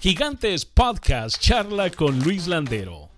Gigantes Podcast charla con Luis Landero.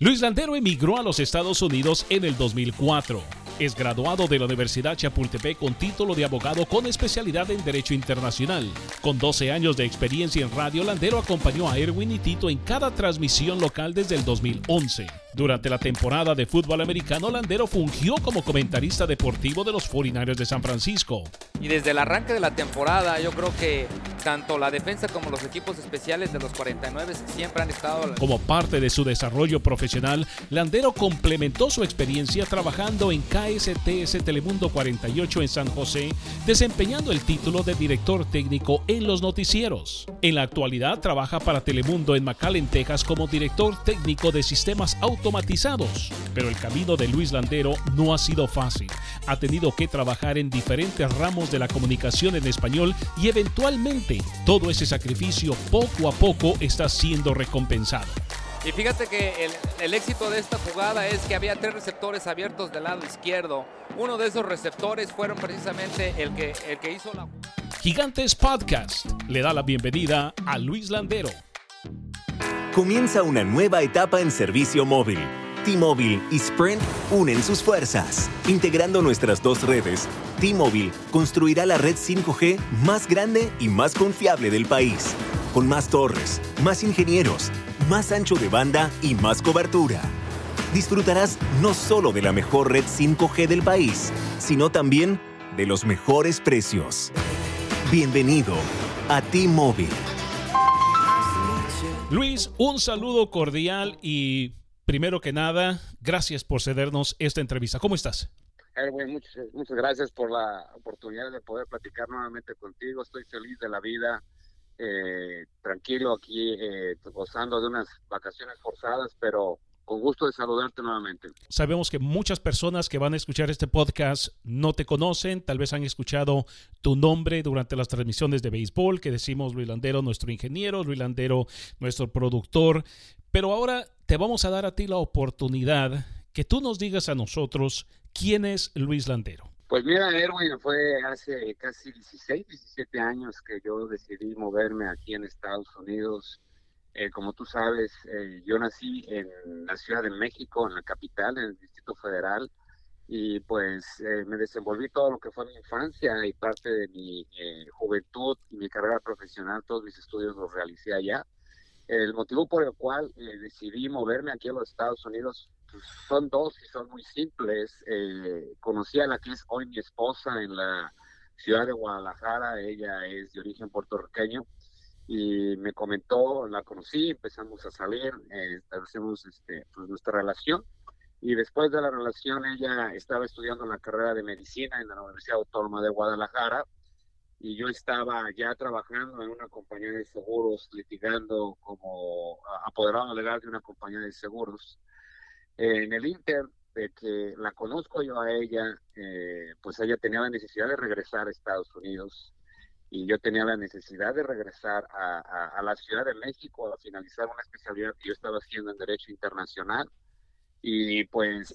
Luis Landero emigró a los Estados Unidos en el 2004 es graduado de la Universidad Chapultepec con título de abogado con especialidad en Derecho Internacional. Con 12 años de experiencia en radio, Landero acompañó a Erwin y Tito en cada transmisión local desde el 2011. Durante la temporada de fútbol americano, Landero fungió como comentarista deportivo de los 49 de San Francisco. Y desde el arranque de la temporada, yo creo que tanto la defensa como los equipos especiales de los 49 siempre han estado... Como parte de su desarrollo profesional, Landero complementó su experiencia trabajando en KSTS Telemundo 48 en San José, desempeñando el título de director técnico en los noticieros. En la actualidad trabaja para Telemundo en McAllen, Texas como director técnico de sistemas automatizados. Pero el camino de Luis Landero no ha sido fácil. Ha tenido que trabajar en diferentes ramos de la comunicación en español y eventualmente todo ese sacrificio poco a poco está siendo recompensado. Y fíjate que el, éxito de esta jugada es que había tres receptores abiertos del lado izquierdo. Uno de esos receptores fueron precisamente el que, el que hizo la jugada. Gigantes Podcast le da la bienvenida a Luis Landero. Comienza una nueva etapa en servicio móvil. T-Mobile y Sprint unen sus fuerzas. Integrando nuestras dos redes, T-Mobile construirá la red 5G más grande y más confiable del país. Con más torres, más ingenieros más ancho de banda y más cobertura. Disfrutarás no solo de la mejor red 5G del país, sino también de los mejores precios. Bienvenido a T-Mobile. Luis, un saludo cordial y primero que nada, gracias por cedernos esta entrevista. ¿Cómo estás? muchas, muchas gracias por la oportunidad de poder platicar nuevamente contigo. Estoy feliz de la vida eh, tranquilo aquí, eh, gozando de unas vacaciones forzadas, pero con gusto de saludarte nuevamente. Sabemos que muchas personas que van a escuchar este podcast no te conocen, tal vez han escuchado tu nombre durante las transmisiones de béisbol, que decimos Luis Landero, nuestro ingeniero, Luis Landero, nuestro productor, pero ahora te vamos a dar a ti la oportunidad que tú nos digas a nosotros quién es Luis Landero. Pues mira, Erwin, fue hace casi 16, 17 años que yo decidí moverme aquí en Estados Unidos. Eh, como tú sabes, eh, yo nací en la Ciudad de México, en la capital, en el Distrito Federal, y pues eh, me desenvolví todo lo que fue mi infancia y parte de mi juventud y mi carrera profesional, todos mis estudios los realicé allá. El motivo por el cual decidí moverme aquí a los Estados Unidos pues, son dos y son muy simples. Eh, conocí a la que es hoy mi esposa en la ciudad de Guadalajara, ella es de origen puertorriqueño y me comentó, la conocí, empezamos a salir, eh, establecemos este, pues, nuestra relación y después de la relación ella estaba estudiando la carrera de medicina en la Universidad Autónoma de Guadalajara y yo estaba ya trabajando en una compañía de seguros, litigando como apoderado legal de una compañía de seguros en el Inter de que la conozco yo a ella, eh, pues ella tenía la necesidad de regresar a Estados Unidos y yo tenía la necesidad de regresar a, la Ciudad de México a finalizar una especialidad que yo estaba haciendo en Derecho Internacional y pues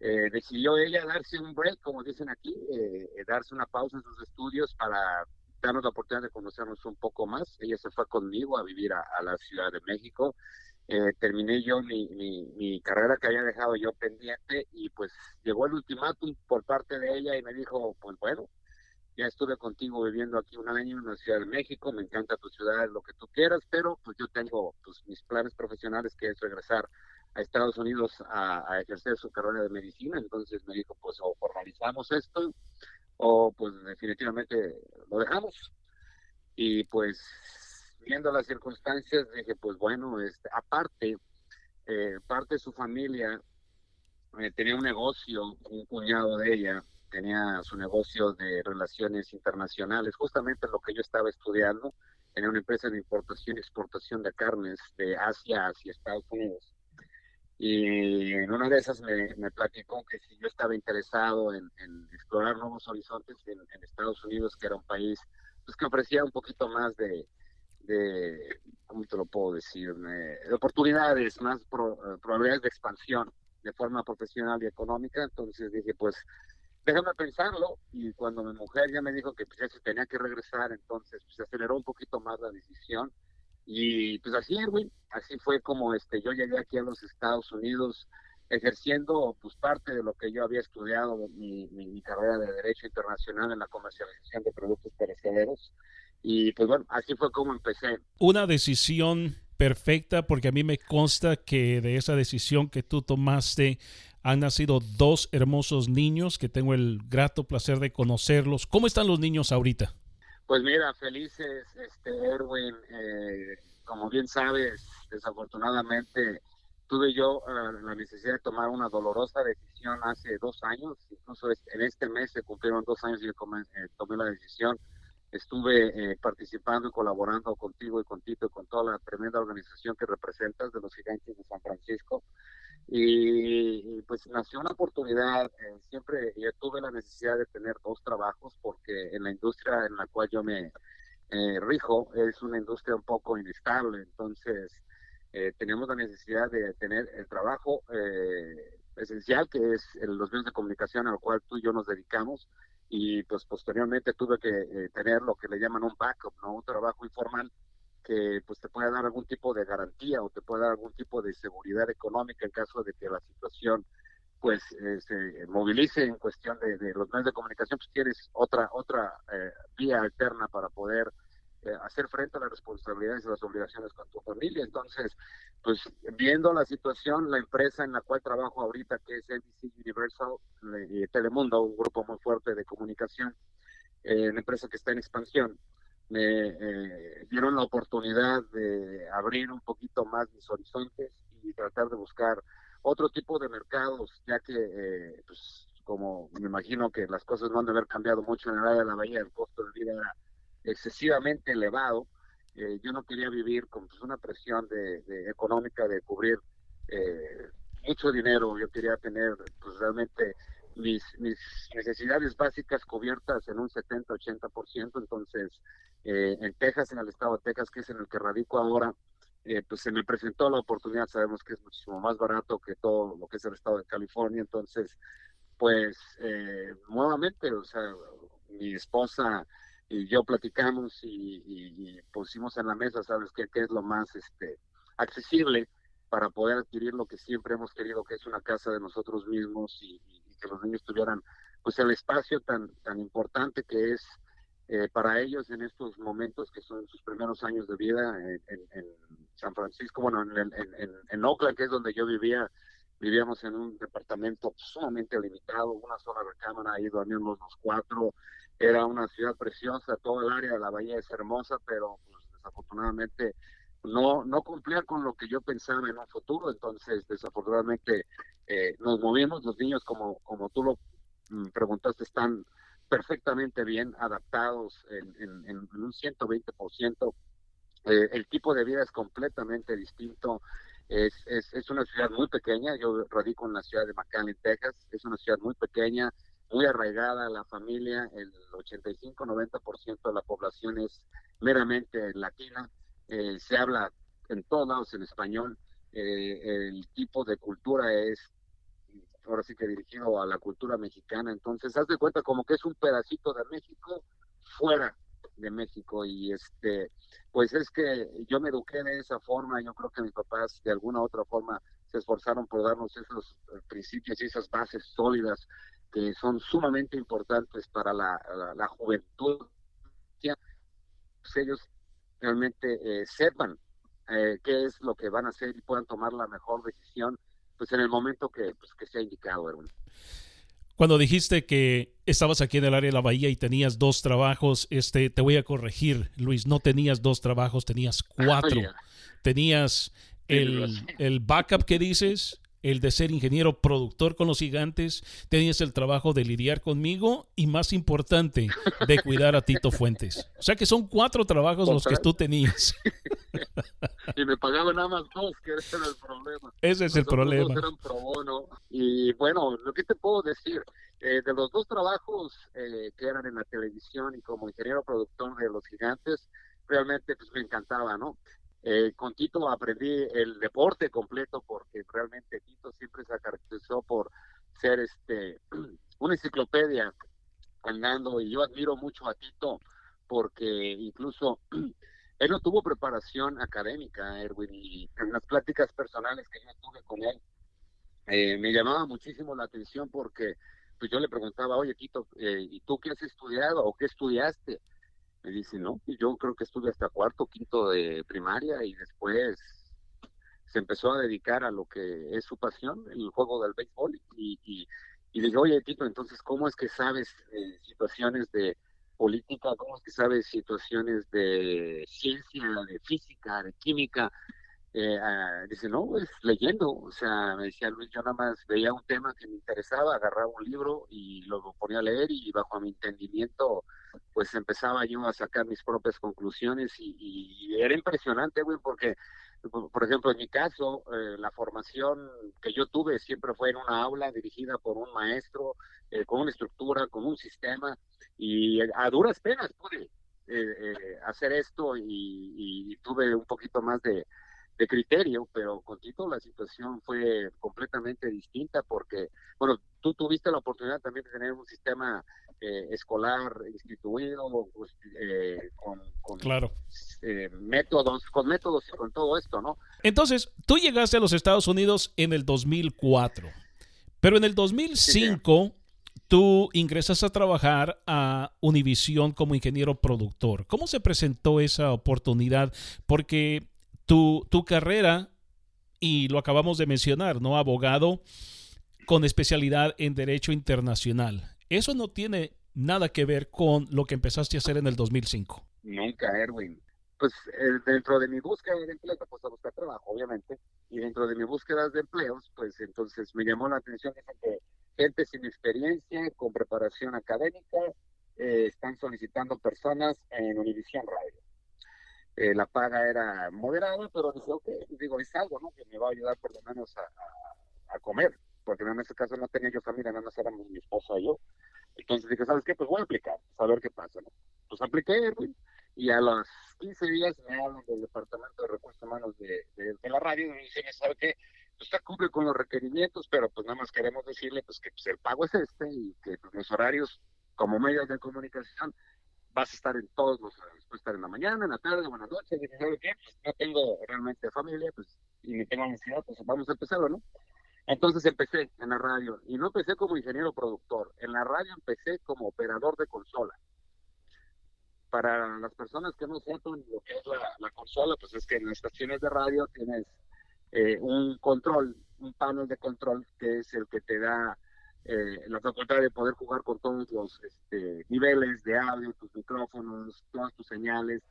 eh, decidió ella darse un break, como dicen aquí, eh, darse una pausa en sus estudios para darnos la oportunidad de conocernos un poco más. Ella se fue conmigo a vivir a la Ciudad de México eh, terminé yo mi, mi, carrera que había dejado yo pendiente y pues llegó el ultimátum por parte de ella y me dijo, pues bueno, ya estuve contigo viviendo aquí un año en la Ciudad de México, me encanta tu ciudad, lo que tú quieras, pero pues yo tengo pues, mis planes profesionales que es regresar a Estados Unidos a, ejercer su carrera de medicina, entonces me dijo, pues o formalizamos esto o pues definitivamente lo dejamos. Y pues viendo las circunstancias, dije, pues bueno, este, aparte, eh, parte de su familia eh, tenía un negocio, un cuñado de ella tenía su negocio de relaciones internacionales, justamente lo que yo estaba estudiando, en una empresa de importación y exportación de carnes de Asia hacia Estados Unidos. Y en una de esas me, me platicó que si yo estaba interesado en, explorar nuevos horizontes en, Estados Unidos, que era un país pues, que ofrecía un poquito más de, de, ¿cómo te lo puedo decir? De oportunidades, más eh, probabilidades de expansión de forma profesional y económica. Entonces dije, pues déjame pensarlo. Y cuando mi mujer ya me dijo que pues, ya se tenía que regresar, entonces pues, se aceleró un poquito más la decisión. Y pues así, Erwin, así fue como este, yo llegué aquí a los Estados Unidos ejerciendo pues parte de lo que yo había estudiado, mi, mi, carrera de Derecho Internacional en la comercialización de productos perecederos. Y pues bueno, así fue como empecé. Una decisión perfecta porque a mí me consta que de esa decisión que tú tomaste han nacido dos hermosos niños que tengo el grato placer de conocerlos. ¿Cómo están los niños ahorita? Pues mira, felices, este Erwin, eh, como bien sabes, desafortunadamente tuve yo eh, la necesidad de tomar una dolorosa decisión hace dos años, incluso en este mes se cumplieron dos años y yo eh, tomé la decisión. Estuve participando y colaborando contigo y contigo y con toda la tremenda organización que representas de los gigantes de San Francisco. Y, pues nació una oportunidad, eh, siempre yo tuve la necesidad de tener dos trabajos porque en la industria en la cual yo me eh, rijo es una industria un poco inestable, entonces eh, tenemos la necesidad de tener el trabajo esencial que es los medios de comunicación al cual tú y yo nos dedicamos y pues posteriormente tuve que tener lo que le llaman un backup, ¿no? un trabajo informal que pues te pueda dar algún tipo de garantía o te pueda dar algún tipo de seguridad económica en caso de que la situación pues eh, se movilice en cuestión de, los medios de comunicación, pues tienes otra otra eh, vía alterna para poder eh, hacer frente a las responsabilidades y las obligaciones con tu familia. Entonces, pues viendo la situación, la empresa en la cual trabajo ahorita, que es NBC Universal y Telemundo, un grupo muy fuerte de comunicación, una empresa que está en expansión, me eh, dieron la oportunidad de abrir un poquito más mis horizontes y tratar de buscar otro tipo de mercados, ya que, eh, pues, como me imagino que las cosas no han de haber cambiado mucho en el área de la bahía, el costo de vida era excesivamente elevado. Eh, yo no quería vivir con pues, una presión de, económica de cubrir mucho dinero. Yo quería tener, pues, realmente mis, mis necesidades básicas cubiertas en un 70-80%. Entonces, eh, en Texas, en el estado de Texas, que es en el que radico ahora, eh, pues se me presentó la oportunidad, sabemos que es muchísimo más barato que todo lo que es el estado de California, entonces, pues eh, nuevamente, o sea, mi esposa y yo platicamos y, pusimos en la mesa, ¿sabes qué, qué es lo más este, accesible para poder adquirir lo que siempre hemos querido, que es una casa de nosotros mismos y, y que los niños tuvieran pues el espacio tan, tan importante que es eh, para ellos en estos momentos que son sus primeros años de vida en, San Francisco, bueno, en, en, Oakland, que es donde yo vivía, vivíamos en un departamento sumamente limitado, una sola recámara, ahí dormíamos los cuatro, era una ciudad preciosa, todo el área de la bahía es hermosa, pero pues, desafortunadamente no, no cumplía con lo que yo pensaba en un futuro, entonces desafortunadamente eh, nos movimos, los niños como, como tú lo mm, preguntaste están perfectamente bien adaptados en, en, un 120%. Eh, el tipo de vida es completamente distinto. Es, es, es, una ciudad muy pequeña. Yo radico en la ciudad de McAllen, Texas. Es una ciudad muy pequeña, muy arraigada la familia. El 85-90% de la población es meramente latina. Eh, se habla en todos lados en español. Eh, el tipo de cultura es ahora sí que dirigido a la cultura mexicana. Entonces, haz de cuenta como que es un pedacito de México fuera de México y este pues es que yo me eduqué de esa forma yo creo que mis papás de alguna u otra forma se esforzaron por darnos esos eh, principios y esas bases sólidas que son sumamente importantes para la, la, juventud pues ellos realmente eh, sepan eh, qué es lo que van a hacer y puedan tomar la mejor decisión pues en el momento que, pues, que sea indicado, hermano. Cuando dijiste que estabas aquí en el área de la bahía y tenías dos trabajos, este, te voy a corregir, Luis, no tenías dos trabajos, tenías cuatro. tenías el, el backup que dices, el de ser ingeniero productor con los gigantes, tenías el trabajo de lidiar conmigo y más importante, de cuidar a Tito Fuentes. O sea que son cuatro trabajos los que tú tenías. y me pagaban nada más dos, que ese era el problema. Ese es el problema. eran pro bono. Y bueno, lo que te puedo decir, eh, de los dos trabajos eh, que eran en la televisión y como ingeniero productor de los gigantes, realmente pues me encantaba, ¿no? Eh, con Tito aprendí el deporte completo porque realmente Tito siempre se caracterizó por ser este una enciclopedia andando y yo admiro mucho a Tito porque incluso él no tuvo preparación académica, Erwin, y en las pláticas personales que yo tuve con él, eh, me llamaba muchísimo la atención porque pues yo le preguntaba, oye Tito, eh, ¿y tú qué has estudiado o qué estudiaste? Me dice, no, yo creo que estuve hasta cuarto, quinto de primaria y después se empezó a dedicar a lo que es su pasión, el juego del béisbol. Y, y, y dije, oye, Tito, entonces, ¿cómo es que sabes eh, situaciones de política? ¿Cómo es que sabes situaciones de ciencia, de física, de química? Eh, dice, no, pues leyendo. O sea, me decía Luis, yo nada más veía un tema que me interesaba, agarraba un libro y lo ponía a leer y bajo mi entendimiento, pues empezaba yo a sacar mis propias conclusiones y, era impresionante, güey, porque por ejemplo, en mi caso, eh, la formación que yo tuve siempre fue en una aula dirigida por un maestro, eh, con una estructura, con un sistema, y a duras penas pude eh, hacer esto y, tuve un poquito más de, de criterio, pero con Tito la situación fue completamente distinta porque, bueno, tú tuviste la oportunidad también de tener un sistema eh, escolar instituido pues, eh, con, claro. Eh, métodos, con métodos y con todo esto, ¿no? Entonces, tú llegaste a los Estados Unidos en el 2004, pero en el 2005 tú ingresas a trabajar a Univision como ingeniero productor. ¿Cómo se presentó esa oportunidad? Porque tu, carrera, y lo acabamos de mencionar, ¿no? Abogado con especialidad en Derecho Internacional. Eso no tiene nada que ver con lo que empezaste a hacer en el 2005. Nunca, Erwin. Pues eh, dentro de mi búsqueda de empleo, pues a buscar trabajo, obviamente, y dentro de mi búsqueda de empleos, pues entonces me llamó la atención que gente sin experiencia, con preparación académica, eh, están solicitando personas en Univision Radio. Eh, la paga era moderada, pero dije, ok, digo, es algo, ¿no? Que me va a ayudar por lo menos a, a comer porque en ese caso no tenía yo familia, nada más éramos mi esposa y yo. Entonces dije, ¿sabes qué? Pues voy a aplicar, a ver qué pasa, ¿no? Pues apliqué, y a los 15 días me hablan del Departamento de Recursos Humanos de, de, la radio y me dicen, ¿sabe qué? Usted cumple con los requerimientos, pero pues nada más queremos decirle pues que pues, el pago es este y que pues, los horarios como medios de comunicación vas a estar en todos los horarios. Puedes estar en la mañana, en la tarde, buenas noches. Y dije, ¿sabe qué? Pues no tengo realmente familia, pues, y tengo necesidad, pues vamos a empezarlo, ¿no? Entonces empecé en la radio y no empecé como ingeniero productor. En la radio empecé como operador de consola. Para las personas que no sepan lo que es la, consola, pues es que en las estaciones de radio tienes eh, un control, un panel de control que es el que te da eh, la facultad de poder jugar con todos los este, niveles de audio, tus micrófonos, todas tus señales.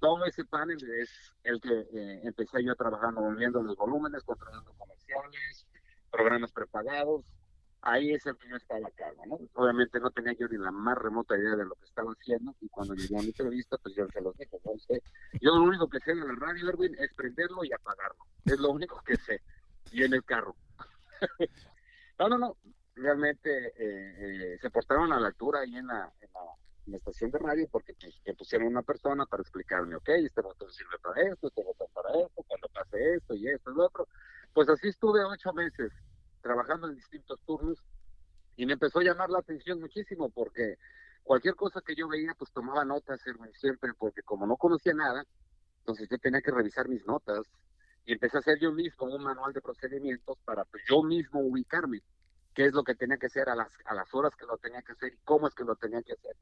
Todo ese panel es el que eh, empecé yo trabajando, moviendo los volúmenes, controlando comerciales, programas prepagados, ahí es el que yo estaba a cargo, ¿no? Obviamente no tenía yo ni la más remota idea de lo que estaba haciendo y cuando llegué a mi entrevista, pues yo se los dije, no sé, yo lo único que sé en el radio, Erwin, es prenderlo y apagarlo, es lo único que sé, y en el carro. no, no, no, realmente eh, eh, se portaron a la altura ahí en la, en la, estación de radio porque pues, que pusieron una persona para explicarme, ok, este botón sirve para esto, este botón para esto, cuando pase esto y esto y lo otro, pues así estuve ocho meses trabajando en distintos turnos y me empezó a llamar la atención muchísimo porque cualquier cosa que yo veía pues tomaba notas siempre porque como no conocía nada, entonces yo tenía que revisar mis notas y empecé a hacer yo mismo un manual de procedimientos para pues, yo mismo ubicarme qué es lo que tenía que hacer a las, a las horas que lo tenía que hacer y cómo es que lo tenía que hacer.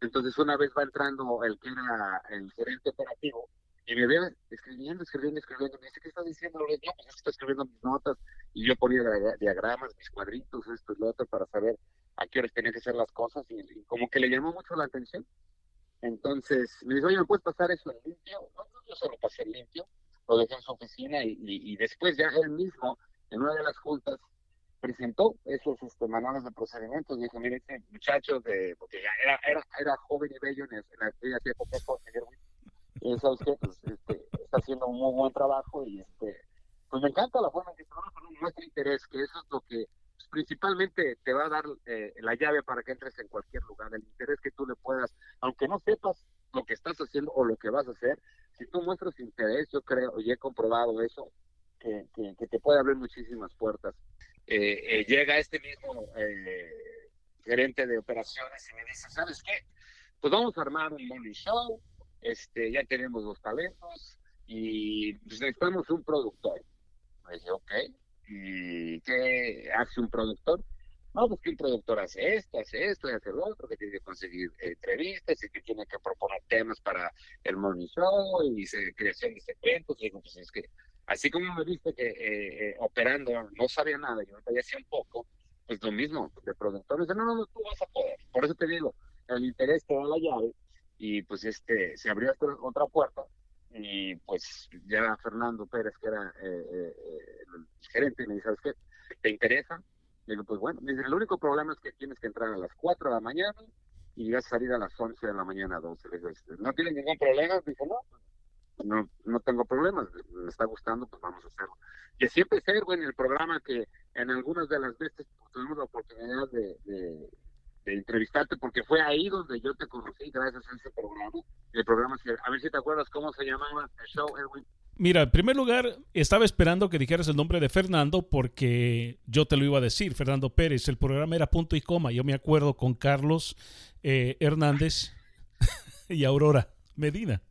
Entonces una vez va entrando el que era el gerente operativo y me veo escribiendo, escribiendo, escribiendo. Me dice, ¿qué estás diciendo? No, pues estoy escribiendo mis notas. Y yo ponía diagramas, mis cuadritos, esto y lo otro, para saber a qué horas tenía que hacer las cosas. Y, como que le llamó mucho la atención. Entonces me dice, oye, ¿me puedes pasar eso en limpio? No, no, yo solo pasé en limpio. Lo dejé en su oficina y, y, después ya él mismo, en una de las juntas, presentó esos este, manuales de procedimientos. Dijo, mire, este muchacho, de, porque ya era, era, era joven y bello en, en aquella época, y ¿sabes qué? Pues este, está haciendo un muy buen trabajo y este, pues me encanta la forma en que trabaja, ¿no? muestra interés, que eso es lo que pues, principalmente te va a dar eh, la llave para que entres en cualquier lugar, el interés que tú le puedas, aunque no sepas lo que estás haciendo o lo que vas a hacer, si tú muestras interés, yo creo, y he comprobado eso, que, que, te puede abrir muchísimas puertas. Eh, eh, llega este mismo gerente de operaciones y me dice, ¿sabes qué? Pues vamos a armar un morning show, este, ya tenemos los talentos y pues, necesitamos un productor. Me dije, ok, ¿y qué hace un productor? No, pues que un productor hace esto, hace esto y hace lo otro, que tiene que conseguir entrevistas y que tiene que proponer temas para el morning show y se, creación de segmentos. Y digo, pues es que así como me viste que eh, eh, operando no sabía nada y ahorita ya hacía un poco, pues lo mismo de productores. No, no, no, tú vas a poder. Por eso te digo, el interés te da la llave y pues este se abrió otra puerta y pues ya Fernando Pérez, que era eh, el gerente, me dice, ¿sabes qué? ¿Te interesa? Digo, pues bueno, dice, el único problema es que tienes que entrar a las 4 de la mañana y vas a salir a las 11 de la mañana a 12. Le digo, este, no tiene ningún problema. Dice, no, no, no tengo problemas, me está gustando, pues vamos a hacerlo. Y así empecé, el programa que en algunas de las veces tuvimos la oportunidad de, entrevistarte, porque fue ahí donde yo te conocí, gracias a ese programa. El programa, a ver si te acuerdas cómo se llamaba el show, Edwin. Mira, en primer lugar, estaba esperando que dijeras el nombre de Fernando porque yo te lo iba a decir, Fernando Pérez. El programa era punto y coma. Yo me acuerdo con Carlos eh, Hernández y Aurora Medina.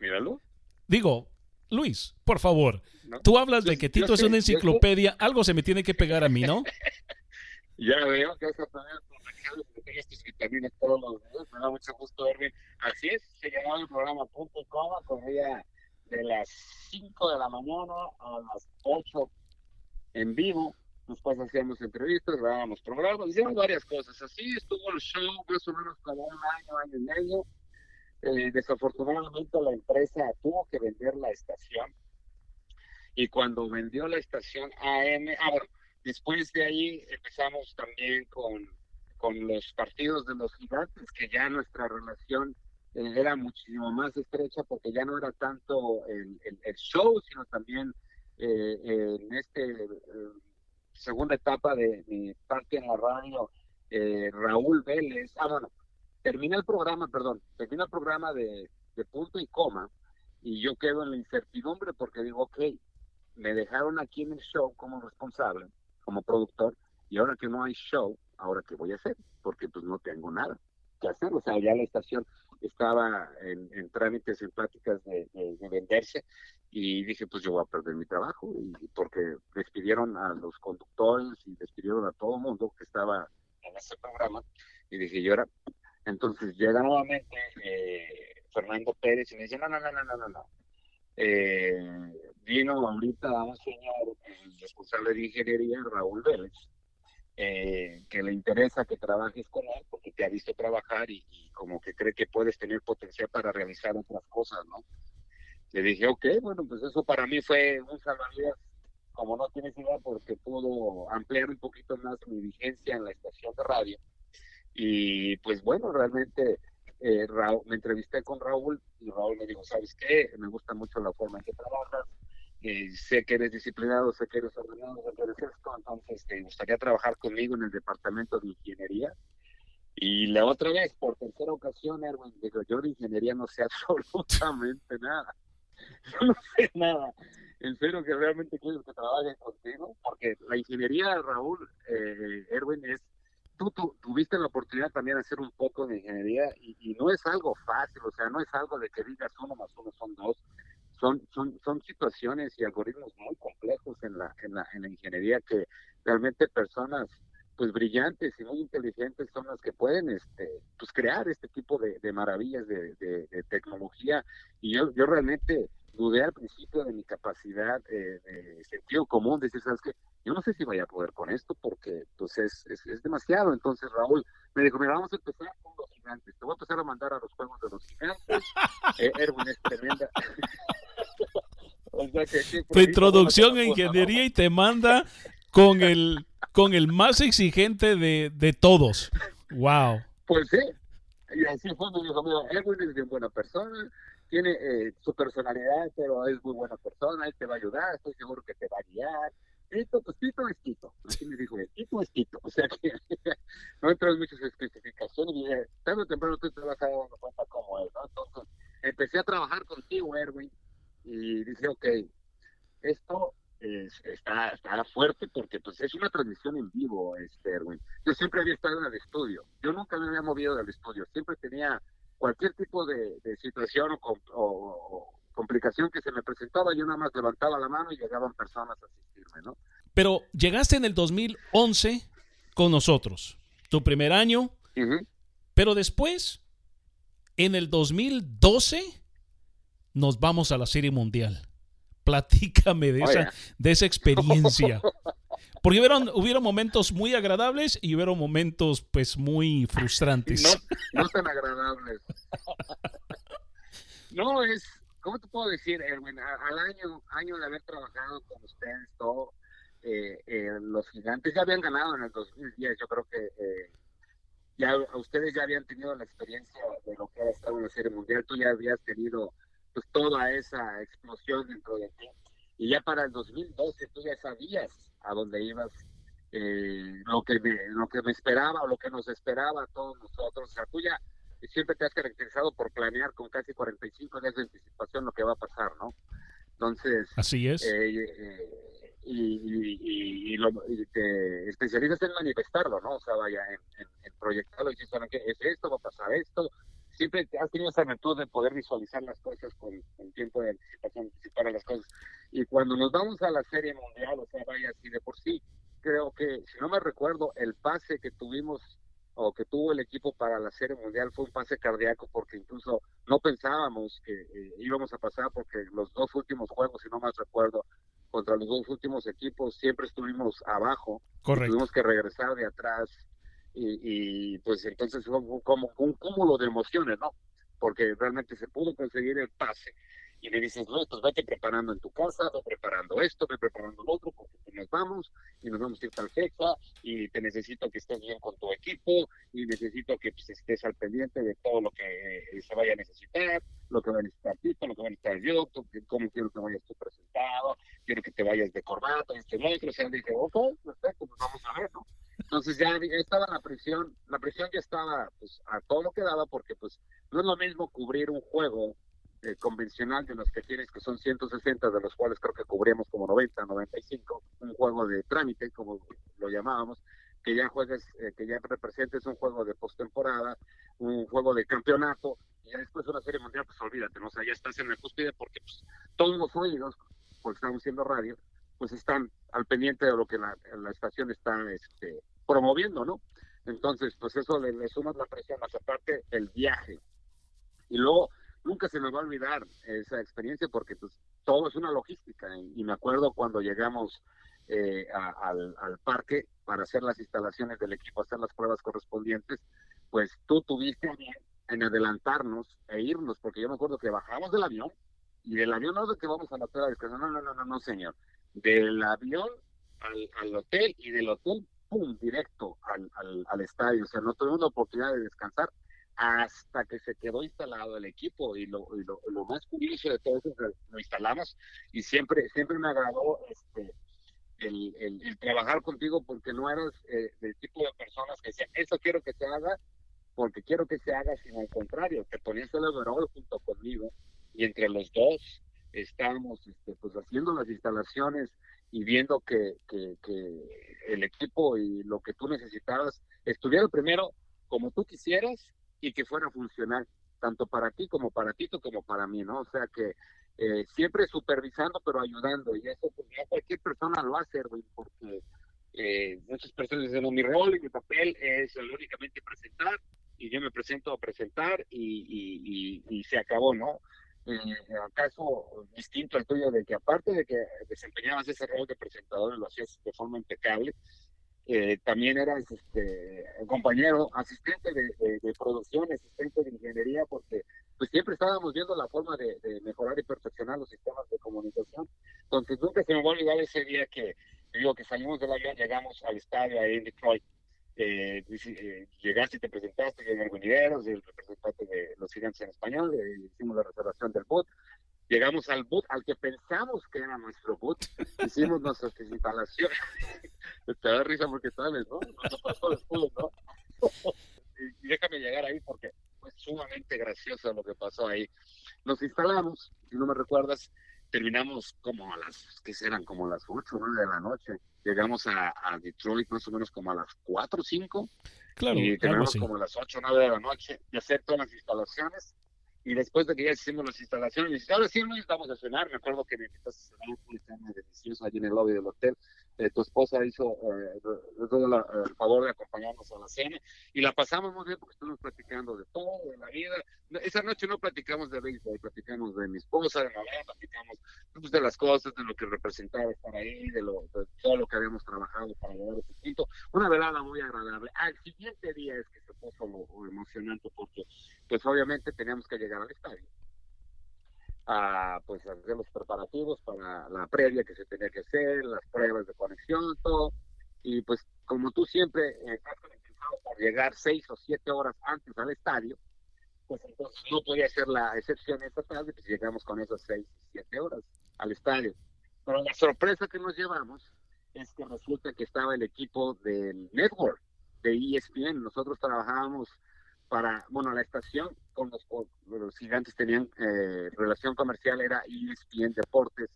Míralo. Digo, Luis, por favor, tú hablas de que Tito es una enciclopedia, algo se me tiene que pegar a mí, ¿no? ya veo que vas a tener que tengas tus vitaminas todos los días, me da mucho gusto verme. Así es, se llamaba el programa Punto y Coma, corría de las 5 de la mañana a las 8 en vivo. Después hacíamos entrevistas, grabábamos programas, hicimos varias cosas. Así estuvo el show más o menos como un año, año y medio. Eh, desafortunadamente la empresa tuvo que vender la estación. Y cuando vendió la estación AM, ah, bueno, después de ahí empezamos también con, con los partidos de los gigantes, que ya nuestra relación eh, era muchísimo más estrecha porque ya no era tanto el, el, show, sino también eh, en esta segunda etapa de mi parte en la radio, Raúl Vélez, ah, bueno, termina el programa, perdón, termina el programa de, punto y coma y yo quedo en la incertidumbre porque digo, ok, me dejaron aquí en el show como responsable, como productor, y ahora que no hay show, ahora qué voy a hacer, porque pues no tengo nada que hacer, o sea, ya la estación estaba en, trámites, en pláticas de, venderse y dije, pues yo voy a perder mi trabajo y, porque despidieron a los conductores y despidieron a todo el mundo que estaba en ese programa y dije, yo ahora, entonces llega nuevamente eh, Fernando Pérez y me dice, no, no, no, no, no, no, eh, vino ahorita un señor, el responsable de ingeniería, Raúl Vélez, eh, que le interesa que trabajes con él porque te ha visto trabajar y, como que cree que puedes tener potencial para realizar otras cosas, ¿no? Le dije, ok, bueno, pues eso para mí fue un salvavidas, como no tienes idea, porque pudo ampliar un poquito más mi vigencia en la estación de radio. Y pues bueno, realmente eh, me entrevisté con Raúl y Raúl me dijo, ¿sabes qué? Me gusta mucho la forma en que trabajas, sé que eres disciplinado, sé que eres ordenado, sé que eres esto, entonces te gustaría trabajar conmigo en el departamento de ingeniería. Y la otra vez, por tercera ocasión, Erwin, digo, yo de ingeniería no sé absolutamente nada. Yo no sé nada. En serio que realmente quiero que trabaje contigo, porque la ingeniería, Raúl, eh, Erwin, es Tú, tú, tuviste la oportunidad también de hacer un poco de ingeniería y, y, no es algo fácil, o sea, no es algo de que digas uno más uno son dos, son, son, son situaciones y algoritmos muy complejos en la, en la, en la ingeniería que realmente personas pues brillantes y muy inteligentes son las que pueden este pues crear este tipo de, de maravillas de, de, tecnología. Y yo, yo realmente dudé al principio de mi capacidad eh, de sentido común, de decir, ¿sabes qué? Yo no sé si vaya a poder con esto porque pues es, es, demasiado. Entonces Raúl me dijo, mira, vamos a empezar con los gigantes. Te voy a empezar a mandar a los juegos de los gigantes. eh, Erwin es tremenda. tu introducción en ingeniería y te manda con el, con el más exigente de, de todos. Wow. Pues sí. Y así fue, me dijo, mira, Erwin es bien buena persona, tiene eh, su personalidad, pero es muy buena persona, él te va a ayudar, estoy seguro que te va a guiar. Tito, pues Tito es Tito. Así me dijo, Tito es Tito. O sea que no entro en muchas especificaciones y dije, tarde o temprano tú te vas a dar cuenta cómo es, ¿no? Entonces, empecé a trabajar contigo, Erwin, y dije, ok, esto está, está fuerte porque pues es una transmisión en vivo, este Erwin. Yo siempre había estado en el estudio, yo nunca me había movido del estudio, siempre tenía cualquier tipo de, situación o, complicación que se me presentaba, yo nada más levantaba la mano y llegaban personas a asistirme, ¿no? Pero llegaste en el 2011 con nosotros, tu primer año, pero después, en el 2012, nos vamos a la Serie Mundial. Platícame de, esa, de esa experiencia. Porque hubieron, hubieron momentos muy agradables y hubieron momentos pues muy frustrantes. No, no tan agradables. No, es, ¿cómo te puedo decir, Erwin? Al año, año de haber trabajado con ustedes, todo, eh, eh, los gigantes ya habían ganado en el 2010. Yo creo que eh, ya ustedes ya habían tenido la experiencia de lo que era estar en la Serie Mundial. Tú ya habías tenido pues toda esa explosión dentro de ti. Y ya para el 2012 tú ya sabías a dónde ibas, eh, lo, que me, lo que me esperaba o lo que nos esperaba a todos nosotros. O sea, tú ya siempre te has caracterizado por planear con casi 45 días de anticipación lo que va a pasar, ¿no? Entonces... Así es. Eh, eh, y, y, te especializas en manifestarlo, ¿no? O sea, vaya, en, en, proyectarlo y decir, ¿saben qué? Es esto, va a pasar esto, siempre has tenido esa virtud de poder visualizar las cosas con, tiempo de anticipación, anticipar las cosas. Y cuando nos vamos a la Serie Mundial, o sea, vaya así de por sí, creo que, si no me recuerdo, el pase que tuvimos o que tuvo el equipo para la Serie Mundial fue un pase cardíaco porque incluso no pensábamos que eh, íbamos a pasar porque los dos últimos juegos, si no más recuerdo, contra los dos últimos equipos siempre estuvimos abajo. Tuvimos que regresar de atrás y, pues entonces fue como un cúmulo de emociones, ¿no? Porque realmente se pudo conseguir el pase y le dices, no, pues vete preparando en tu casa, ve preparando esto, ve preparando lo otro, porque pues nos vamos y nos vamos a ir tal fecha y te necesito que estés bien con tu equipo y necesito que pues, estés al pendiente de todo lo que eh, se vaya a necesitar, lo que va a necesitar Tito, lo que va a necesitar yo, cómo quiero que vayas tú presentado, quiero que te vayas de corbata, este, otro, o sea, dije, ok, perfecto, pues vamos a ver, ¿no? Entonces ya estaba la presión, la presión ya estaba pues a todo lo que daba porque pues no es lo mismo cubrir un juego eh, convencional de los que tienes que son 160 de los cuales creo que cubrimos como 90, 95, un juego de trámite como lo llamábamos, que ya juegues, eh, que ya representes un juego de postemporada, un juego de campeonato y ya después de una serie mundial pues olvídate, ¿no? o sea, ya estás en el cúspide porque pues, todos los oídos, porque estamos haciendo radio, pues están al pendiente de lo que la, la estación está este, promoviendo, ¿no? Entonces, pues eso le, le sumas la presión, más aparte el viaje. Y luego, nunca se me va a olvidar esa experiencia porque pues todo es una logística. Y, me acuerdo cuando llegamos eh, al, al, parque para hacer las instalaciones del equipo, hacer las pruebas correspondientes, pues tú tuviste en adelantarnos e irnos, porque yo me acuerdo que bajamos del avión y del avión no es de que vamos a la hotel no, no, no, no, no, señor del avión al, hotel y del hotel, ¡pum!, directo al, al, estadio. O sea, no tuvimos la oportunidad de descansar hasta que se quedó instalado el equipo y lo, lo, más curioso de todo eso es lo instalamos y siempre siempre me agradó este el, el, trabajar contigo porque no eras eh, del tipo de personas que decían eso quiero que se haga porque quiero que se haga sino al contrario te ponías el overall junto conmigo y entre los dos estábamos este, pues haciendo las instalaciones y viendo que, que, el equipo y lo que tú necesitabas estuviera primero como tú quisieras y que fuera funcional, tanto para ti como para Tito como para mí, ¿no? O sea que eh, siempre supervisando pero ayudando y eso pues, cualquier persona lo hace, porque eh, muchas personas dicen, no, mi rol y mi papel es únicamente presentar y yo me presento a presentar y, y se acabó, ¿no? eh, caso distinto al tuyo, de que aparte de que desempeñabas ese rol de presentador y lo hacías de forma impecable, eh, también eras este, compañero, asistente de, producción, asistente de ingeniería, porque pues siempre estábamos viendo la forma de, mejorar y perfeccionar los sistemas de comunicación. Entonces nunca se me va a olvidar ese día que digo que salimos del avión, llegamos al estadio ahí en Detroit eh, eh, llegaste y te presentaste en el el representante de los gigantes en español, eh, hicimos la reservación del boot, llegamos al boot al que pensamos que era nuestro boot, hicimos nuestras instalaciones, te da risa porque sabes, ¿no? ¿no? y déjame llegar ahí porque fue sumamente gracioso lo que pasó ahí. Nos instalamos, si no me recuerdas, terminamos como a las, que serán? Como a las 8 o 9 de la noche. Llegamos a, Detroit más o menos como a las 4 o 5. Claro, y terminamos como a las 8 o 9 de la noche de hacer todas las instalaciones. Y después de que ya hicimos las instalaciones, ahora sí no necesitamos a cenar. Me acuerdo que me invitaste a cenar un delicioso allí en el lobby del hotel. Eh, tu esposa hizo eh, el favor de acompañarnos a la cena y la pasamos muy bien porque estuvimos platicando de todo, de la vida. Esa noche no platicamos de béisbol, platicamos de mi esposa, de novela, platicamos pues, de las cosas, de lo que representaba estar ahí, de, lo, de todo lo que habíamos trabajado para llegar a ese punto. Una velada muy agradable. Al siguiente día es que lo emocionante porque pues obviamente teníamos que llegar al estadio a pues hacer los preparativos para la previa que se tenía que hacer, las pruebas de conexión, todo. Y pues como tú siempre eh, estás conectado por llegar seis o siete horas antes al estadio, pues entonces no podía ser la excepción esta tarde, pues llegamos con esas seis o siete horas al estadio. Pero la sorpresa que nos llevamos es que resulta que estaba el equipo del network de ESPN. Nosotros trabajábamos para, bueno, la estación con los, los gigantes tenían eh, relación comercial, era ESPN Deportes.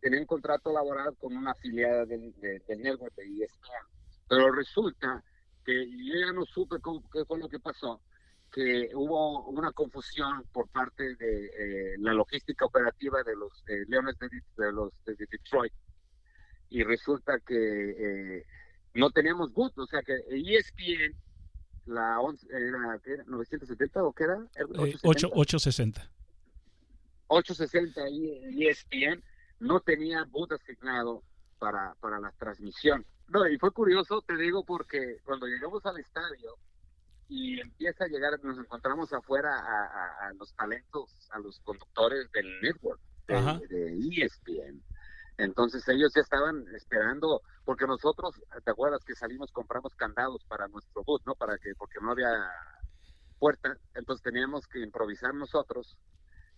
Tenían contrato laboral con una afiliada del, network de ESPN. Pero resulta que yo ya no supe qué fue lo que pasó, que hubo una confusión por parte de eh, la logística operativa de los Leones de, los de Detroit y resulta que eh, no teníamos boot, o sea que ESPN la 11, era, ¿qué era? ¿970 o qué era? 860. 860 y ESPN no tenía boot asignado para, para la transmisión. No, y fue curioso, te digo, porque cuando llegamos al estadio y empieza a llegar, nos encontramos afuera a, los talentos, a los conductores del network de, de ESPN. Entonces ellos ya estaban esperando, porque nosotros, ¿te acuerdas que salimos, compramos candados para nuestro bus, ¿no? Para que, porque no había puerta, entonces teníamos que improvisar nosotros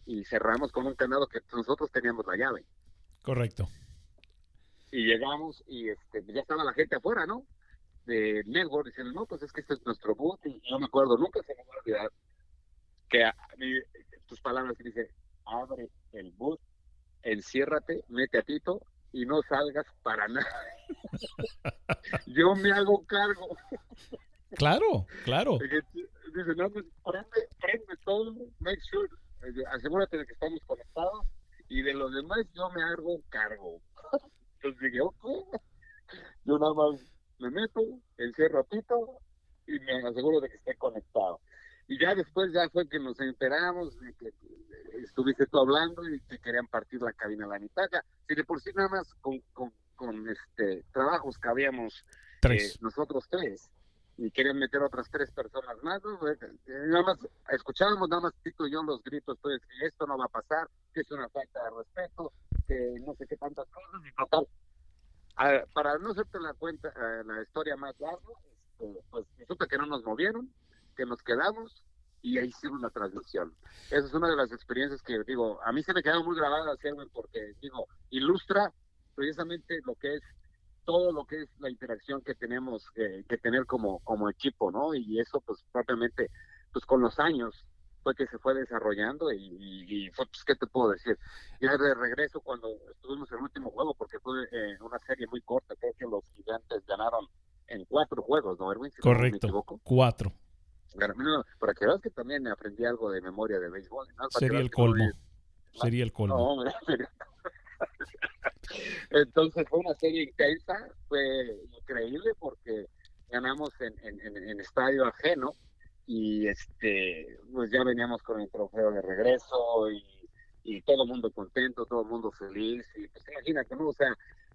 y cerramos con un candado que nosotros teníamos la llave. Correcto. Y llegamos y este, ya estaba la gente afuera, ¿no? De Network diciendo, no, pues es que este es nuestro bus y yo me acuerdo, nunca se me va a olvidar que tus palabras que dice, abre el bus enciérrate, mete a Tito y no salgas para nada. Yo me hago cargo. Claro, claro. Dice, no, pues, prende, prende todo, make sure, asegúrate de que estamos conectados y de los demás yo me hago cargo. Entonces dije, ok, yo nada más me meto, encierro a Tito y me aseguro de que esté conectado. Y ya después ya fue que nos enteramos de que estuviste tú hablando y que querían partir la cabina a la mitad. Si de por sí nada más con, con, este trabajos que habíamos eh, nosotros tres y querían meter otras tres personas más, eh, nada más escuchábamos nada más Tito y yo los gritos, pues que esto no va a pasar, que es una falta de respeto, que no sé qué tantas cosas y total. para no hacerte la cuenta, eh, la historia más larga, este, pues resulta que no nos movieron, que nos quedamos y ahí hicimos la transmisión. Esa es una de las experiencias que digo, a mí se me quedó muy grabada, porque digo, ilustra precisamente lo que es todo lo que es la interacción que tenemos que tener como, como equipo, ¿no? Y eso pues propiamente, pues con los años fue que se fue desarrollando y, fue, pues, ¿qué te puedo decir? Ya de regreso cuando estuvimos en el último juego, porque fue eh, una serie muy corta, creo que los gigantes ganaron en cuatro juegos, ¿no, Erwin? Correcto, cuatro para que veas que también aprendí algo de memoria de béisbol. Sería el colmo. Sería el colmo. Entonces fue una serie intensa, fue increíble porque ganamos en, en, estadio ajeno y este pues ya veníamos con el trofeo de regreso y, y todo el mundo contento, todo el mundo feliz y pues imagínate, ¿no? O sea,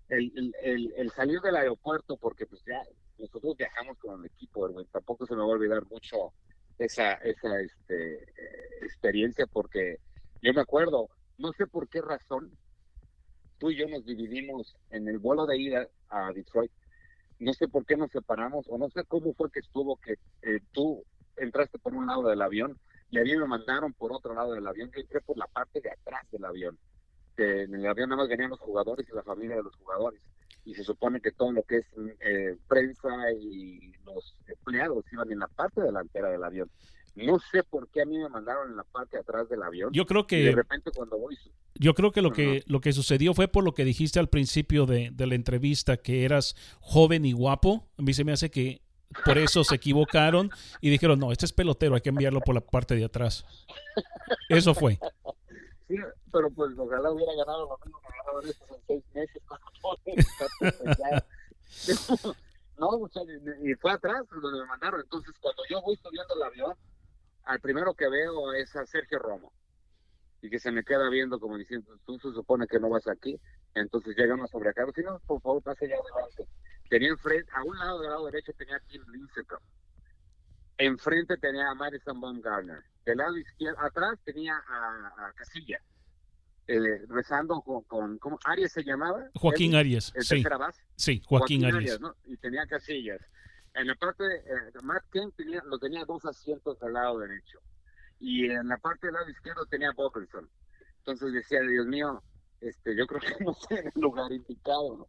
el, el, el, salir del aeropuerto porque pues ya nosotros viajamos con el equipo, tampoco se me va a olvidar mucho esa, esa este, experiencia porque yo me acuerdo, no sé por qué razón, tú y yo nos dividimos en el vuelo de ida a Detroit, no sé por qué nos separamos o no sé cómo fue que estuvo que eh, tú entraste por un lado del avión y a mí me mandaron por otro lado del avión, yo entré por la parte de atrás del avión, que en el avión nada más venían los jugadores y la familia de los jugadores y se supone que todo lo que es eh, prensa y los empleados iban en la parte delantera del avión. No sé por qué a mí me mandaron en la parte de atrás del avión. Yo creo que... de repente cuando voy... Yo creo que lo que lo que sucedió fue por lo que dijiste al principio de, de la entrevista, que eras joven y guapo. A mí se me hace que por eso se equivocaron y dijeron, no, este es pelotero, hay que enviarlo por la parte de atrás. Eso fue. Sí, pero pues ojalá hubiera ganado lo mismo que ganado en estos seis meses. no, muchachos, y fue atrás donde me mandaron. Entonces, cuando yo voy subiendo el avión, al primero que veo es a Sergio Romo. Y que se me queda viendo como diciendo, tú se supone que no vas aquí. Entonces llegamos sobre acá. Si no, por favor, pase ya adelante. Tenía enfrente, a un lado del lado derecho tenía a Tim Lincecum. Enfrente tenía a Madison Baumgartner. Del lado izquierdo, atrás tenía a, Casilla. Eh, rezando con, con, ¿cómo Arias se llamaba? Joaquín Arias, sí. Sí, Joaquín, Arias. Y tenía Casillas. En la parte eh, Matt Kent tenía, lo tenía dos asientos al lado derecho. Y en la parte del lado izquierdo tenía Boberson. Entonces decía, Dios mío, este, yo creo que no sé en el lugar indicado, ¿no?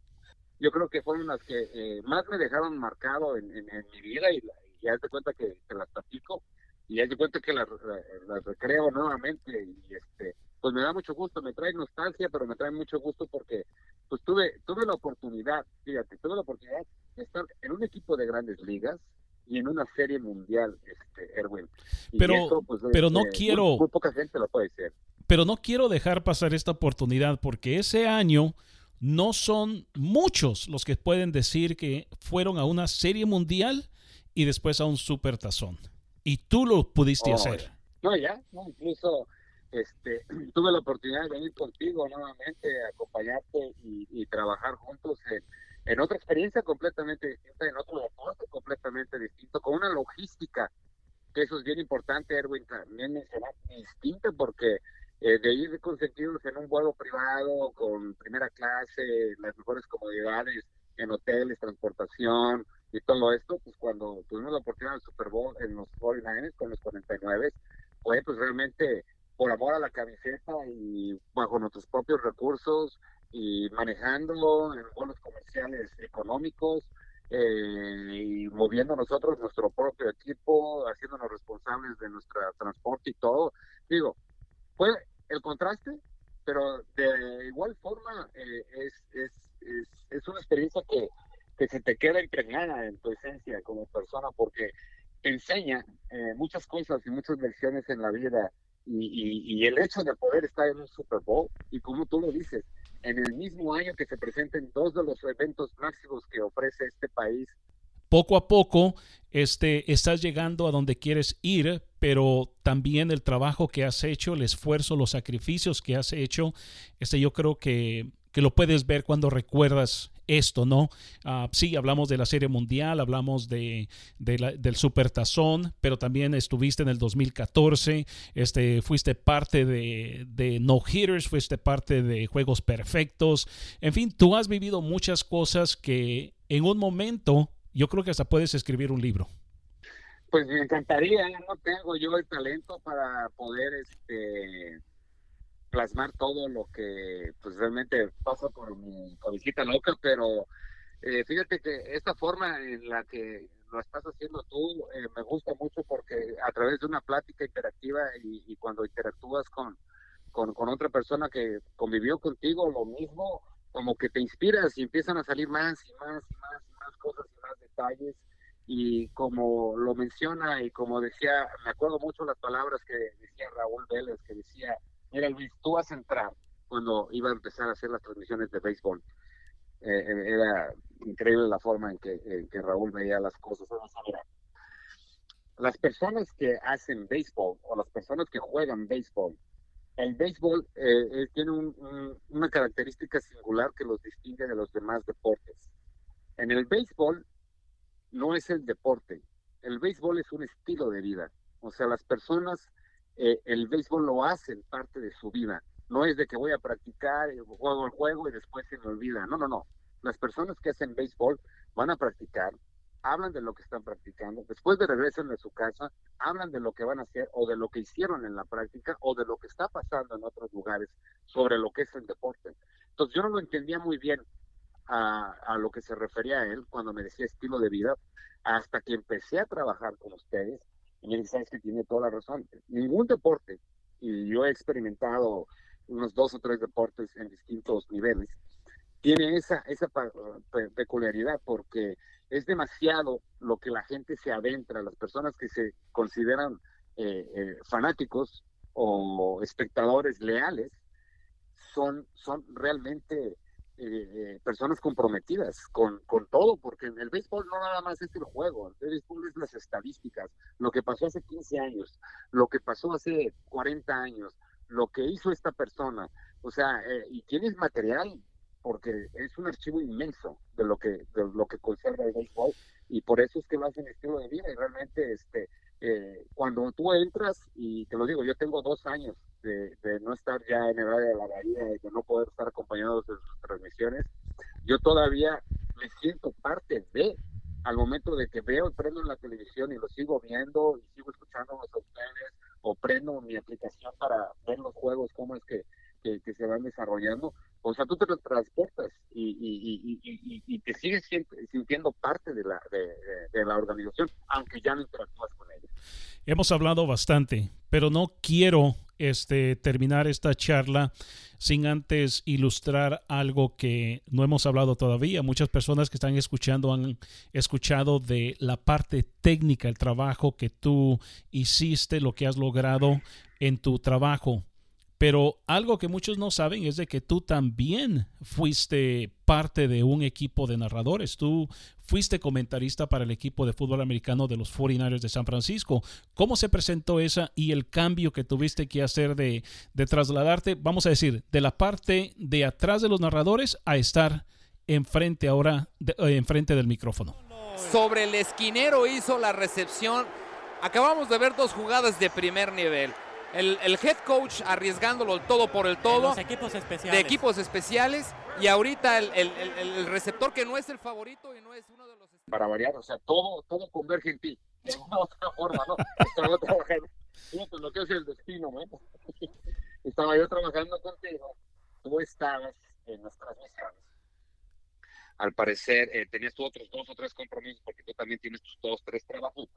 yo creo que fueron las que eh, más me dejaron marcado en, mi vida y, ya te cuenta que, las platico y ya te cuenta que las, recreo nuevamente y este pues me da mucho gusto, me trae nostalgia, pero me trae mucho gusto porque pues tuve tuve la oportunidad, fíjate, tuve la oportunidad de estar en un equipo de grandes ligas y en una serie mundial, este Erwin. pero pues, pero no este, quiero muy, poca gente lo puede decir. Pero no quiero dejar pasar esta oportunidad porque ese año no son muchos los que pueden decir que fueron a una serie mundial y después a un super tazón. Y tú lo pudiste oh, hacer. No, ya, incluso este, tuve la oportunidad de venir contigo nuevamente, acompañarte y, trabajar juntos en, otra experiencia completamente distinta, en otro deporte completamente distinto, con una logística, que eso es bien importante, Erwin, también mencionar, distinta porque eh, de ir consentidos en un vuelo privado con primera clase, las mejores comodidades en hoteles, transportación y todo esto, pues cuando tuvimos la oportunidad del Super Bowl en los 49ers con los 49, fue pues realmente por amor a la camiseta y bajo nuestros propios recursos y manejando en vuelos comerciales económicos eh, y moviendo nosotros nuestro propio equipo, haciéndonos responsables de nuestro transporte y todo. Digo, fue el contraste, pero de igual forma eh, es, es, es, una experiencia que, que se te queda impregnada en tu esencia como persona porque te enseña eh, muchas cosas y muchas lecciones en la vida y, y, el hecho de poder estar en un Super Bowl y como tú lo dices, en el mismo año que se presenten dos de los eventos máximos que ofrece este país. Poco a poco este, estás llegando a donde quieres ir, pero también el trabajo que has hecho, el esfuerzo, los sacrificios que has hecho, este, yo creo que, que lo puedes ver cuando recuerdas esto, ¿no? Uh, sí, hablamos de la Serie Mundial, hablamos de, de la, del Supertazón, pero también estuviste en el 2014, este, fuiste parte de, de No Hitters, fuiste parte de Juegos Perfectos, en fin, tú has vivido muchas cosas que en un momento yo creo que hasta puedes escribir un libro. Pues me encantaría, no tengo yo el talento para poder este plasmar todo lo que pues realmente pasa por mi cabecita loca, pero eh, fíjate que esta forma en la que lo estás haciendo tú eh, me gusta mucho porque a través de una plática interactiva y, cuando interactúas con, con, con, otra persona que convivió contigo lo mismo, como que te inspiras y empiezan a salir más y más y más y más cosas y más detalles. Y como lo menciona y como decía, me acuerdo mucho las palabras que decía Raúl Vélez, que decía, mira Luis, tú vas a entrar cuando iba a empezar a hacer las transmisiones de béisbol. Eh, eh, era increíble la forma en que, en que Raúl veía las cosas. las personas que hacen béisbol o las personas que juegan béisbol el béisbol eh, eh, tiene una característica singular que los distingue de los demás deportes. En el béisbol no es el deporte, el béisbol es un estilo de vida. O sea, las personas, eh, el béisbol lo hacen parte de su vida. No es de que voy a practicar, juego el juego y después se me olvida. No, no, no. Las personas que hacen béisbol van a practicar, hablan de lo que están practicando, después de regresan a su casa, hablan de lo que van a hacer o de lo que hicieron en la práctica o de lo que está pasando en otros lugares sobre lo que es el deporte. Entonces yo no lo entendía muy bien a, a lo que se refería a él cuando me decía estilo de vida, hasta que empecé a trabajar con ustedes y me dice, sabes que tiene toda la razón. Ningún deporte, y yo he experimentado unos dos o tres deportes en distintos niveles, tiene esa, esa peculiaridad porque es demasiado lo que la gente se adentra, las personas que se consideran eh, eh, fanáticos o espectadores leales, son, son realmente eh, personas comprometidas con, con, todo, porque en el béisbol no nada más es el juego, el béisbol es las estadísticas, lo que pasó hace 15 años, lo que pasó hace 40 años, lo que hizo esta persona, o sea, y tienes material porque es un archivo inmenso de lo que de lo que conserva el béisbol y por eso es que lo hacen estilo de vida y realmente este eh, cuando tú entras y te lo digo yo tengo dos años de, no estar ya en el área de la bahía de no poder estar acompañados de sus transmisiones yo todavía me siento parte de al momento de que veo y prendo en la televisión y lo sigo viendo y sigo escuchando a ustedes o prendo mi aplicación para ver los juegos cómo es que, que se van desarrollando o sea, tú te transportas y, y, te sigues sintiendo parte de la, de, la organización, aunque ya no interactúas con ella. Hemos hablado bastante, pero no quiero este, terminar esta charla sin antes ilustrar algo que no hemos hablado todavía. Muchas personas que están escuchando han escuchado de la parte técnica, el trabajo que tú hiciste, lo que has logrado en tu trabajo. Pero algo que muchos no saben es de que tú también fuiste parte de un equipo de narradores. Tú fuiste comentarista para el equipo de fútbol americano de los 49ers de San Francisco. ¿Cómo se presentó esa y el cambio que tuviste que hacer de, trasladarte, vamos a decir, de la parte de atrás de los narradores a estar enfrente ahora, eh, enfrente del micrófono? Sobre el esquinero hizo la recepción. Acabamos de ver dos jugadas de primer nivel el, head coach arriesgándolo todo por el todo. De equipos especiales. De equipos especiales. Y ahorita el, receptor que no es el favorito y no es uno de los... Para variar, o sea, todo, todo converge en ti. De una otra forma, ¿no? Estaba trabajando. Fíjate lo que es el destino, ¿no? Estaba yo trabajando contigo. Tú estabas en las transmisiones. Al parecer, eh, tenías tú otros dos o tres compromisos porque tú también tienes tus dos, tres trabajos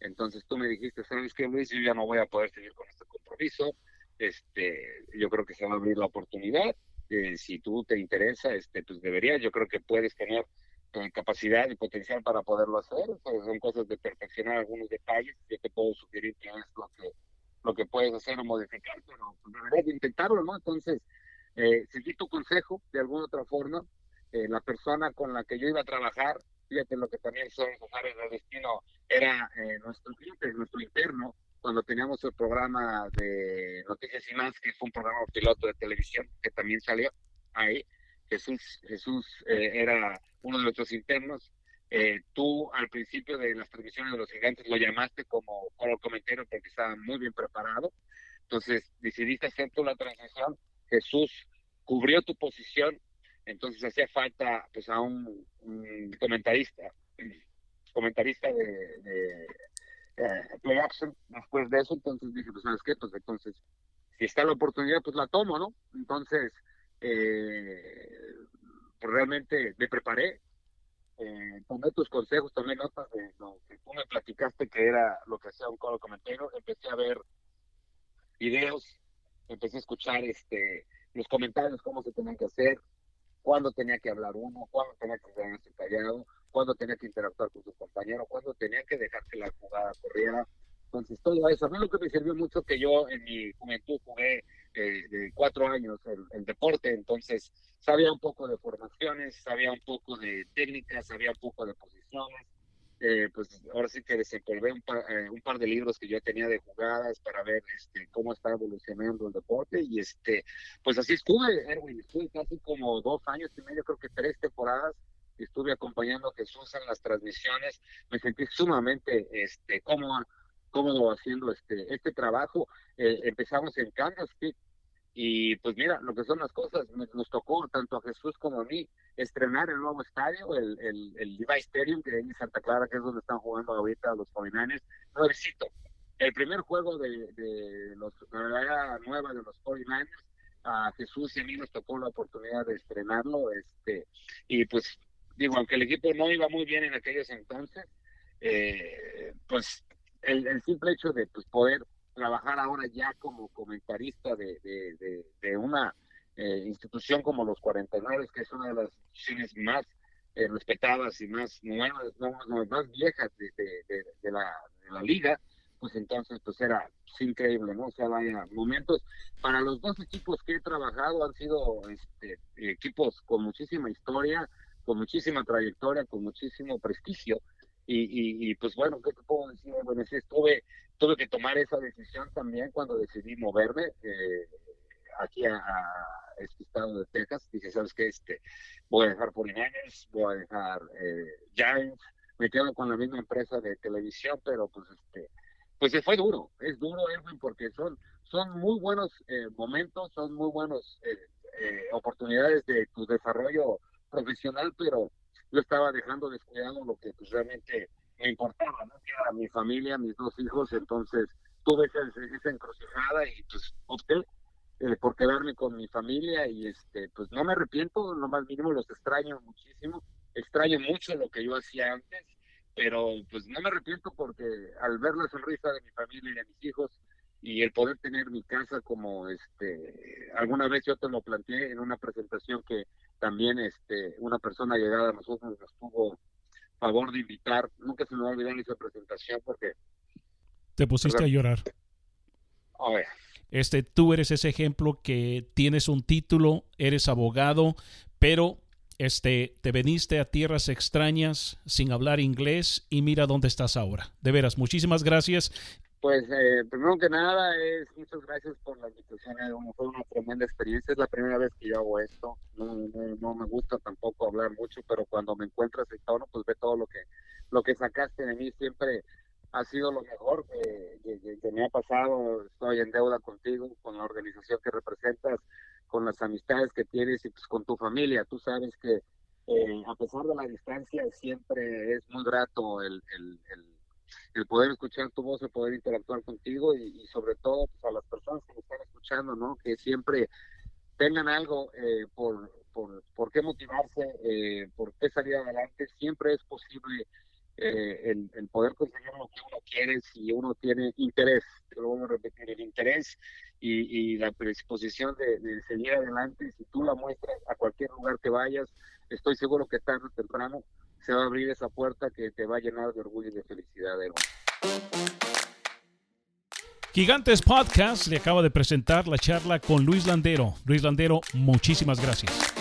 entonces tú me dijiste, ¿sabes qué, Luis? Yo ya no voy a poder seguir con este compromiso. Este, yo creo que se va a abrir la oportunidad. Eh, si tú te interesa, este, pues deberías. Yo creo que puedes tener eh, capacidad y potencial para poderlo hacer. son cosas de perfeccionar algunos detalles. Yo te puedo sugerir que es lo que, lo que puedes hacer o modificar, pero pues, deberías intentarlo, ¿no? Entonces, eh, seguí tu consejo de alguna otra forma. Eh, la persona con la que yo iba a trabajar fíjate lo que también son los el destino, era eh, nuestro cliente, nuestro interno, cuando teníamos el programa de Noticias y Más, que fue un programa piloto de televisión que también salió ahí. Jesús, Jesús eh, era uno de nuestros internos. Eh, tú al principio de las transmisiones de los gigantes lo llamaste como, como comentario porque estaba muy bien preparado. Entonces decidiste hacer tú la transición. Jesús cubrió tu posición entonces hacía falta pues a un, comentarista, comentarista de, de eh, play action después de eso, entonces dije, pues sabes qué, pues entonces, si está la oportunidad, pues la tomo, ¿no? Entonces, eh, pues realmente me preparé, eh, tomé tus consejos, tomé notas de lo que tú me platicaste que era lo que hacía un coro comentario, empecé a ver videos, empecé a escuchar este los comentarios, cómo se tenían que hacer, cuándo tenía que hablar uno, cuándo tenía que quedarse callado, cuándo tenía que interactuar con su compañero, cuándo tenía que dejar que la jugada corriera. Entonces, todo eso. A mí lo que me sirvió mucho que yo en mi juventud jugué eh, de cuatro años el, deporte, entonces sabía un poco de formaciones, sabía un poco de técnicas, sabía un poco de posiciones, eh, pues ahora sí que desempolvé un par, eh, un par de libros que yo tenía de jugadas para ver este, cómo está evolucionando el deporte y este pues así estuve, Erwin, estuve casi como dos años y medio, creo que tres temporadas, estuve acompañando a Jesús en las transmisiones, me sentí sumamente este, cómodo, cómodo haciendo este, este trabajo, eh, empezamos en Kansas y pues mira, lo que son las cosas, nos tocó tanto a Jesús como a mí estrenar el nuevo estadio, el, el, el Levi Stadium, que en Santa Clara, que es donde están jugando ahorita los 49ers. Nuevecito. El primer juego de, de, los, la era nueva de los 49ers, a Jesús y a mí nos tocó la oportunidad de estrenarlo. este Y pues, digo, aunque el equipo no iba muy bien en aquellos entonces, eh, pues el, el simple hecho de pues, poder trabajar ahora ya como comentarista de, de, una eh, institución como los 49, que es una de las instituciones más eh, respetadas y más nuevas, más viejas de, de, la, de la liga, pues entonces pues era increíble, ¿no? O sea, vaya, momentos para los dos equipos que he trabajado han sido este, equipos con muchísima historia, con muchísima trayectoria, con muchísimo prestigio. Y, y, pues bueno, ¿qué te puedo decir? Bueno, sí, estuve, tuve que tomar esa decisión también cuando decidí moverme eh, aquí a, este estado de Texas. Dije, ¿sabes qué? Este, voy a dejar Polinares, voy a dejar eh, Giants, me quedo con la misma empresa de televisión, pero pues este, pues se fue duro, es duro, Edwin, porque son, son muy buenos eh, momentos, son muy buenos eh, oportunidades de tu desarrollo profesional, pero yo estaba dejando descuidado lo que pues, realmente me importaba, ¿no? que era mi familia, mis dos hijos, entonces tuve esa, esa encrucijada y pues opté eh, por quedarme con mi familia y este pues no me arrepiento, lo más mínimo los extraño muchísimo, extraño mucho lo que yo hacía antes, pero pues no me arrepiento porque al ver la sonrisa de mi familia y de mis hijos y el poder tener mi casa como este alguna vez yo te lo planteé en una presentación que también este una persona llegada a nosotros nos tuvo favor de invitar. Nunca se me va a olvidar esa presentación porque... Te pusiste a llorar. Este, tú eres ese ejemplo que tienes un título, eres abogado, pero este, te veniste a tierras extrañas sin hablar inglés y mira dónde estás ahora. De veras, muchísimas gracias pues eh, primero que nada es muchas gracias por la invitación, fue una tremenda experiencia, es la primera vez que yo hago esto, no, no, me gusta tampoco hablar mucho, pero cuando me encuentras en tono, pues ve todo lo que lo que sacaste de mí, siempre ha sido lo mejor que, que, me ha pasado, estoy en deuda contigo, con la organización que representas, con las amistades que tienes y pues con tu familia, tú sabes que eh, a pesar de la distancia siempre es muy grato el, el el poder escuchar tu voz, el poder interactuar contigo y, sobre todo pues, a las personas que me están escuchando, ¿no? Que siempre tengan algo eh, por, por, por, qué motivarse, eh, por qué salir adelante. Siempre es posible eh, el, poder conseguir lo que uno quiere si uno tiene interés, te lo voy a repetir, el interés y, y la predisposición de, de, seguir adelante. Si tú la muestras a cualquier lugar que vayas, estoy seguro que tarde o temprano se va a abrir esa puerta que te va a llenar de orgullo y de felicidad, Gigantes Podcast le acaba de presentar la charla con Luis Landero. Luis Landero, muchísimas gracias.